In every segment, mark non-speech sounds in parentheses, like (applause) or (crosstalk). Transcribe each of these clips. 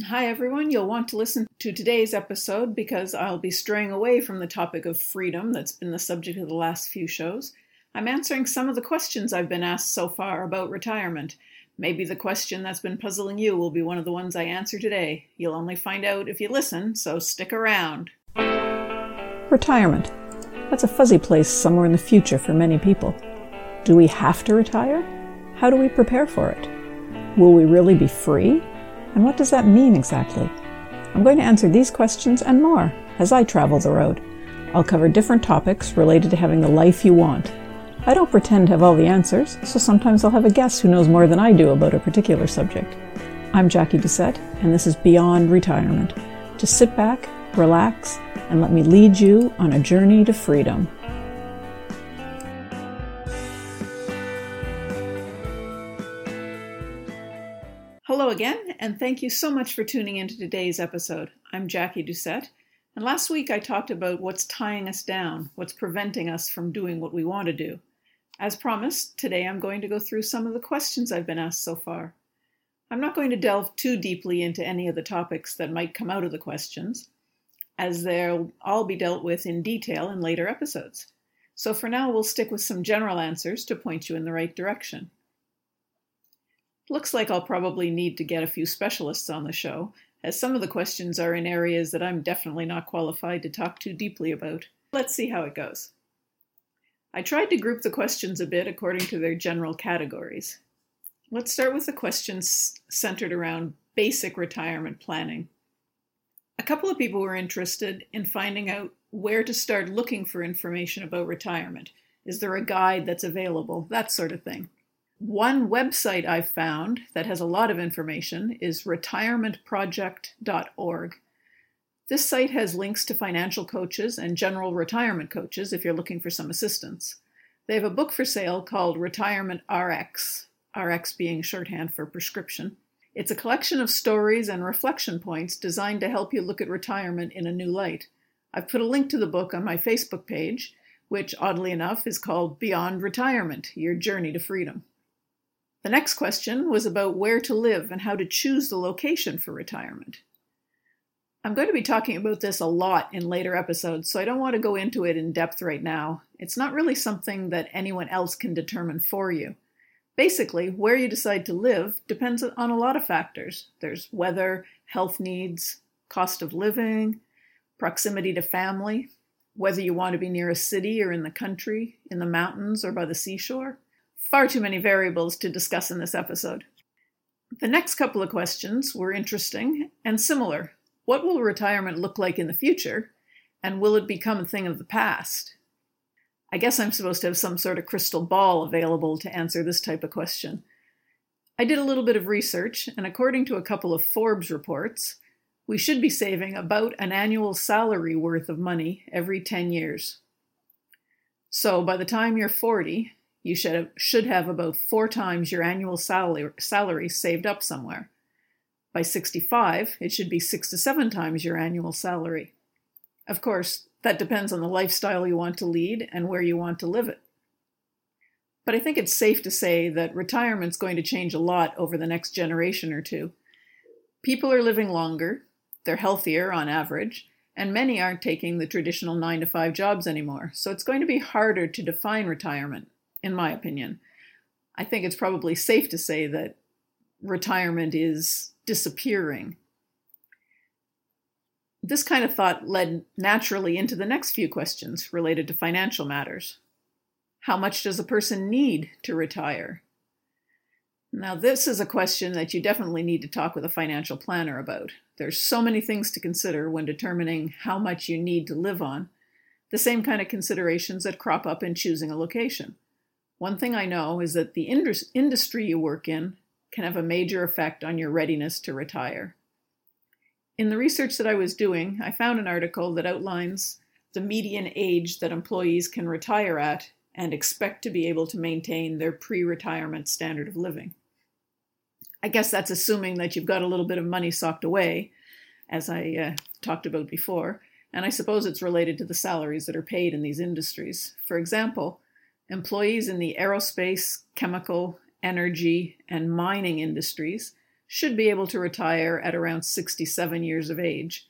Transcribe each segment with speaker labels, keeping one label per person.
Speaker 1: Hi, everyone. You'll want to listen to today's episode because I'll be straying away from the topic of freedom that's been the subject of the last few shows. I'm answering some of the questions I've been asked so far about retirement. Maybe the question that's been puzzling you will be one of the ones I answer today. You'll only find out if you listen, so stick around.
Speaker 2: Retirement. That's a fuzzy place somewhere in the future for many people. Do we have to retire? How do we prepare for it? Will we really be free? And what does that mean exactly? I'm going to answer these questions and more as I travel the road. I'll cover different topics related to having the life you want. I don't pretend to have all the answers, so sometimes I'll have a guest who knows more than I do about a particular subject. I'm Jackie Doucette, and this is Beyond Retirement. Just sit back, relax, and let me lead you on a journey to freedom.
Speaker 1: Hello again, and thank you so much for tuning into today's episode. I'm Jackie Doucette, and last week I talked about what's tying us down, what's preventing us from doing what we want to do. As promised, today I'm going to go through some of the questions I've been asked so far. I'm not going to delve too deeply into any of the topics that might come out of the questions as they'll all be dealt with in detail in later episodes. So for now, we'll stick with some general answers to point you in the right direction. Looks like I'll probably need to get a few specialists on the show, as some of the questions are in areas that I'm definitely not qualified to talk too deeply about. Let's see how it goes. I tried to group the questions a bit according to their general categories. Let's start with the questions centered around basic retirement planning. A couple of people were interested in finding out where to start looking for information about retirement. Is there a guide that's available? That sort of thing. One website I've found that has a lot of information is retirementproject.org. This site has links to financial coaches and general retirement coaches if you're looking for some assistance. They have a book for sale called Retirement RX, RX being shorthand for prescription. It's a collection of stories and reflection points designed to help you look at retirement in a new light. I've put a link to the book on my Facebook page, which, oddly enough, is called Beyond Retirement Your Journey to Freedom. The next question was about where to live and how to choose the location for retirement. I'm going to be talking about this a lot in later episodes, so I don't want to go into it in depth right now. It's not really something that anyone else can determine for you. Basically, where you decide to live depends on a lot of factors. There's weather, health needs, cost of living, proximity to family, whether you want to be near a city or in the country, in the mountains or by the seashore. Far too many variables to discuss in this episode. The next couple of questions were interesting and similar. What will retirement look like in the future? And will it become a thing of the past? I guess I'm supposed to have some sort of crystal ball available to answer this type of question. I did a little bit of research, and according to a couple of Forbes reports, we should be saving about an annual salary worth of money every 10 years. So by the time you're 40, you should have, should have about four times your annual salary, salary saved up somewhere. By 65, it should be six to seven times your annual salary. Of course, that depends on the lifestyle you want to lead and where you want to live it. But I think it's safe to say that retirement's going to change a lot over the next generation or two. People are living longer, they're healthier on average, and many aren't taking the traditional 9 to 5 jobs anymore. So it's going to be harder to define retirement, in my opinion. I think it's probably safe to say that retirement is disappearing this kind of thought led naturally into the next few questions related to financial matters. How much does a person need to retire? Now, this is a question that you definitely need to talk with a financial planner about. There's so many things to consider when determining how much you need to live on, the same kind of considerations that crop up in choosing a location. One thing I know is that the industry you work in can have a major effect on your readiness to retire. In the research that I was doing, I found an article that outlines the median age that employees can retire at and expect to be able to maintain their pre retirement standard of living. I guess that's assuming that you've got a little bit of money socked away, as I uh, talked about before, and I suppose it's related to the salaries that are paid in these industries. For example, employees in the aerospace, chemical, energy, and mining industries should be able to retire at around 67 years of age,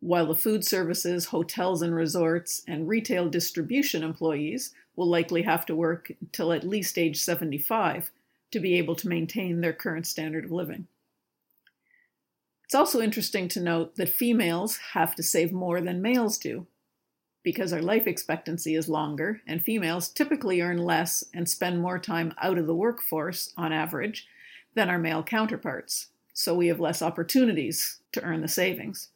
Speaker 1: while the food services, hotels and resorts, and retail distribution employees will likely have to work till at least age 75 to be able to maintain their current standard of living. It's also interesting to note that females have to save more than males do because our life expectancy is longer, and females typically earn less and spend more time out of the workforce on average than our male counterparts, so we have less opportunities to earn the savings.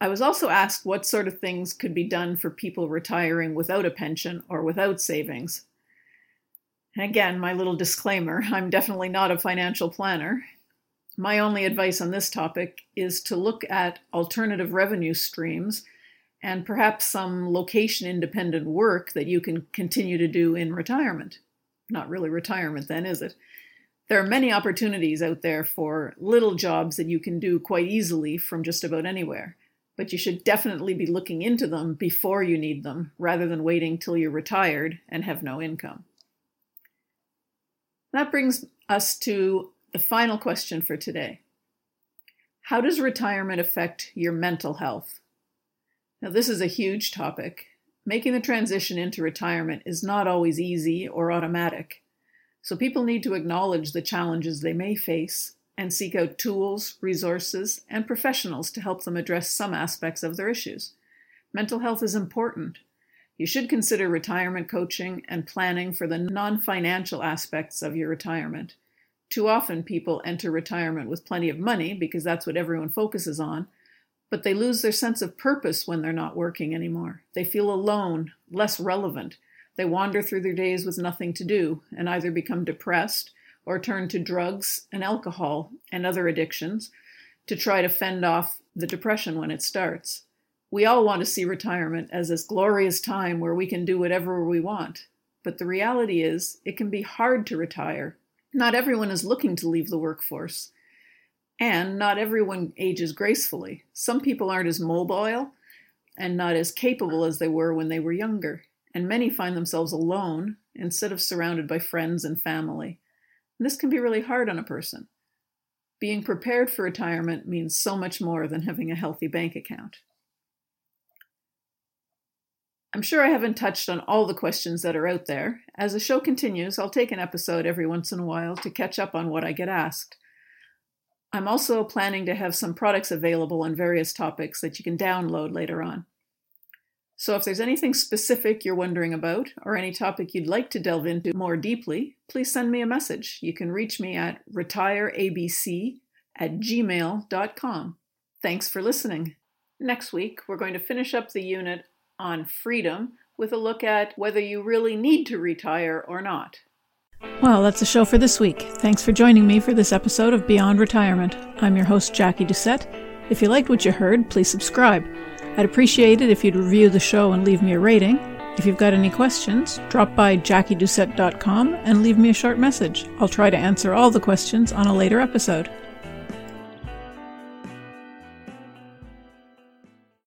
Speaker 1: I was also asked what sort of things could be done for people retiring without a pension or without savings. And again, my little disclaimer (laughs) I'm definitely not a financial planner. My only advice on this topic is to look at alternative revenue streams and perhaps some location independent work that you can continue to do in retirement. Not really retirement, then, is it? There are many opportunities out there for little jobs that you can do quite easily from just about anywhere, but you should definitely be looking into them before you need them rather than waiting till you're retired and have no income. That brings us to the final question for today How does retirement affect your mental health? Now, this is a huge topic. Making the transition into retirement is not always easy or automatic. So, people need to acknowledge the challenges they may face and seek out tools, resources, and professionals to help them address some aspects of their issues. Mental health is important. You should consider retirement coaching and planning for the non financial aspects of your retirement. Too often, people enter retirement with plenty of money because that's what everyone focuses on but they lose their sense of purpose when they're not working anymore. They feel alone, less relevant. They wander through their days with nothing to do and either become depressed or turn to drugs and alcohol and other addictions to try to fend off the depression when it starts. We all want to see retirement as this glorious time where we can do whatever we want. But the reality is, it can be hard to retire. Not everyone is looking to leave the workforce. And not everyone ages gracefully. Some people aren't as mobile and not as capable as they were when they were younger. And many find themselves alone instead of surrounded by friends and family. And this can be really hard on a person. Being prepared for retirement means so much more than having a healthy bank account. I'm sure I haven't touched on all the questions that are out there. As the show continues, I'll take an episode every once in a while to catch up on what I get asked. I'm also planning to have some products available on various topics that you can download later on. So if there's anything specific you're wondering about, or any topic you'd like to delve into more deeply, please send me a message. You can reach me at retireabc at gmail.com. Thanks for listening. Next week, we're going to finish up the unit on freedom with a look at whether you really need to retire or not.
Speaker 2: Well, that's the show for this week. Thanks for joining me for this episode of Beyond Retirement. I'm your host, Jackie Doucette. If you liked what you heard, please subscribe. I'd appreciate it if you'd review the show and leave me a rating. If you've got any questions, drop by jackiedoucette.com and leave me a short message. I'll try to answer all the questions on a later episode.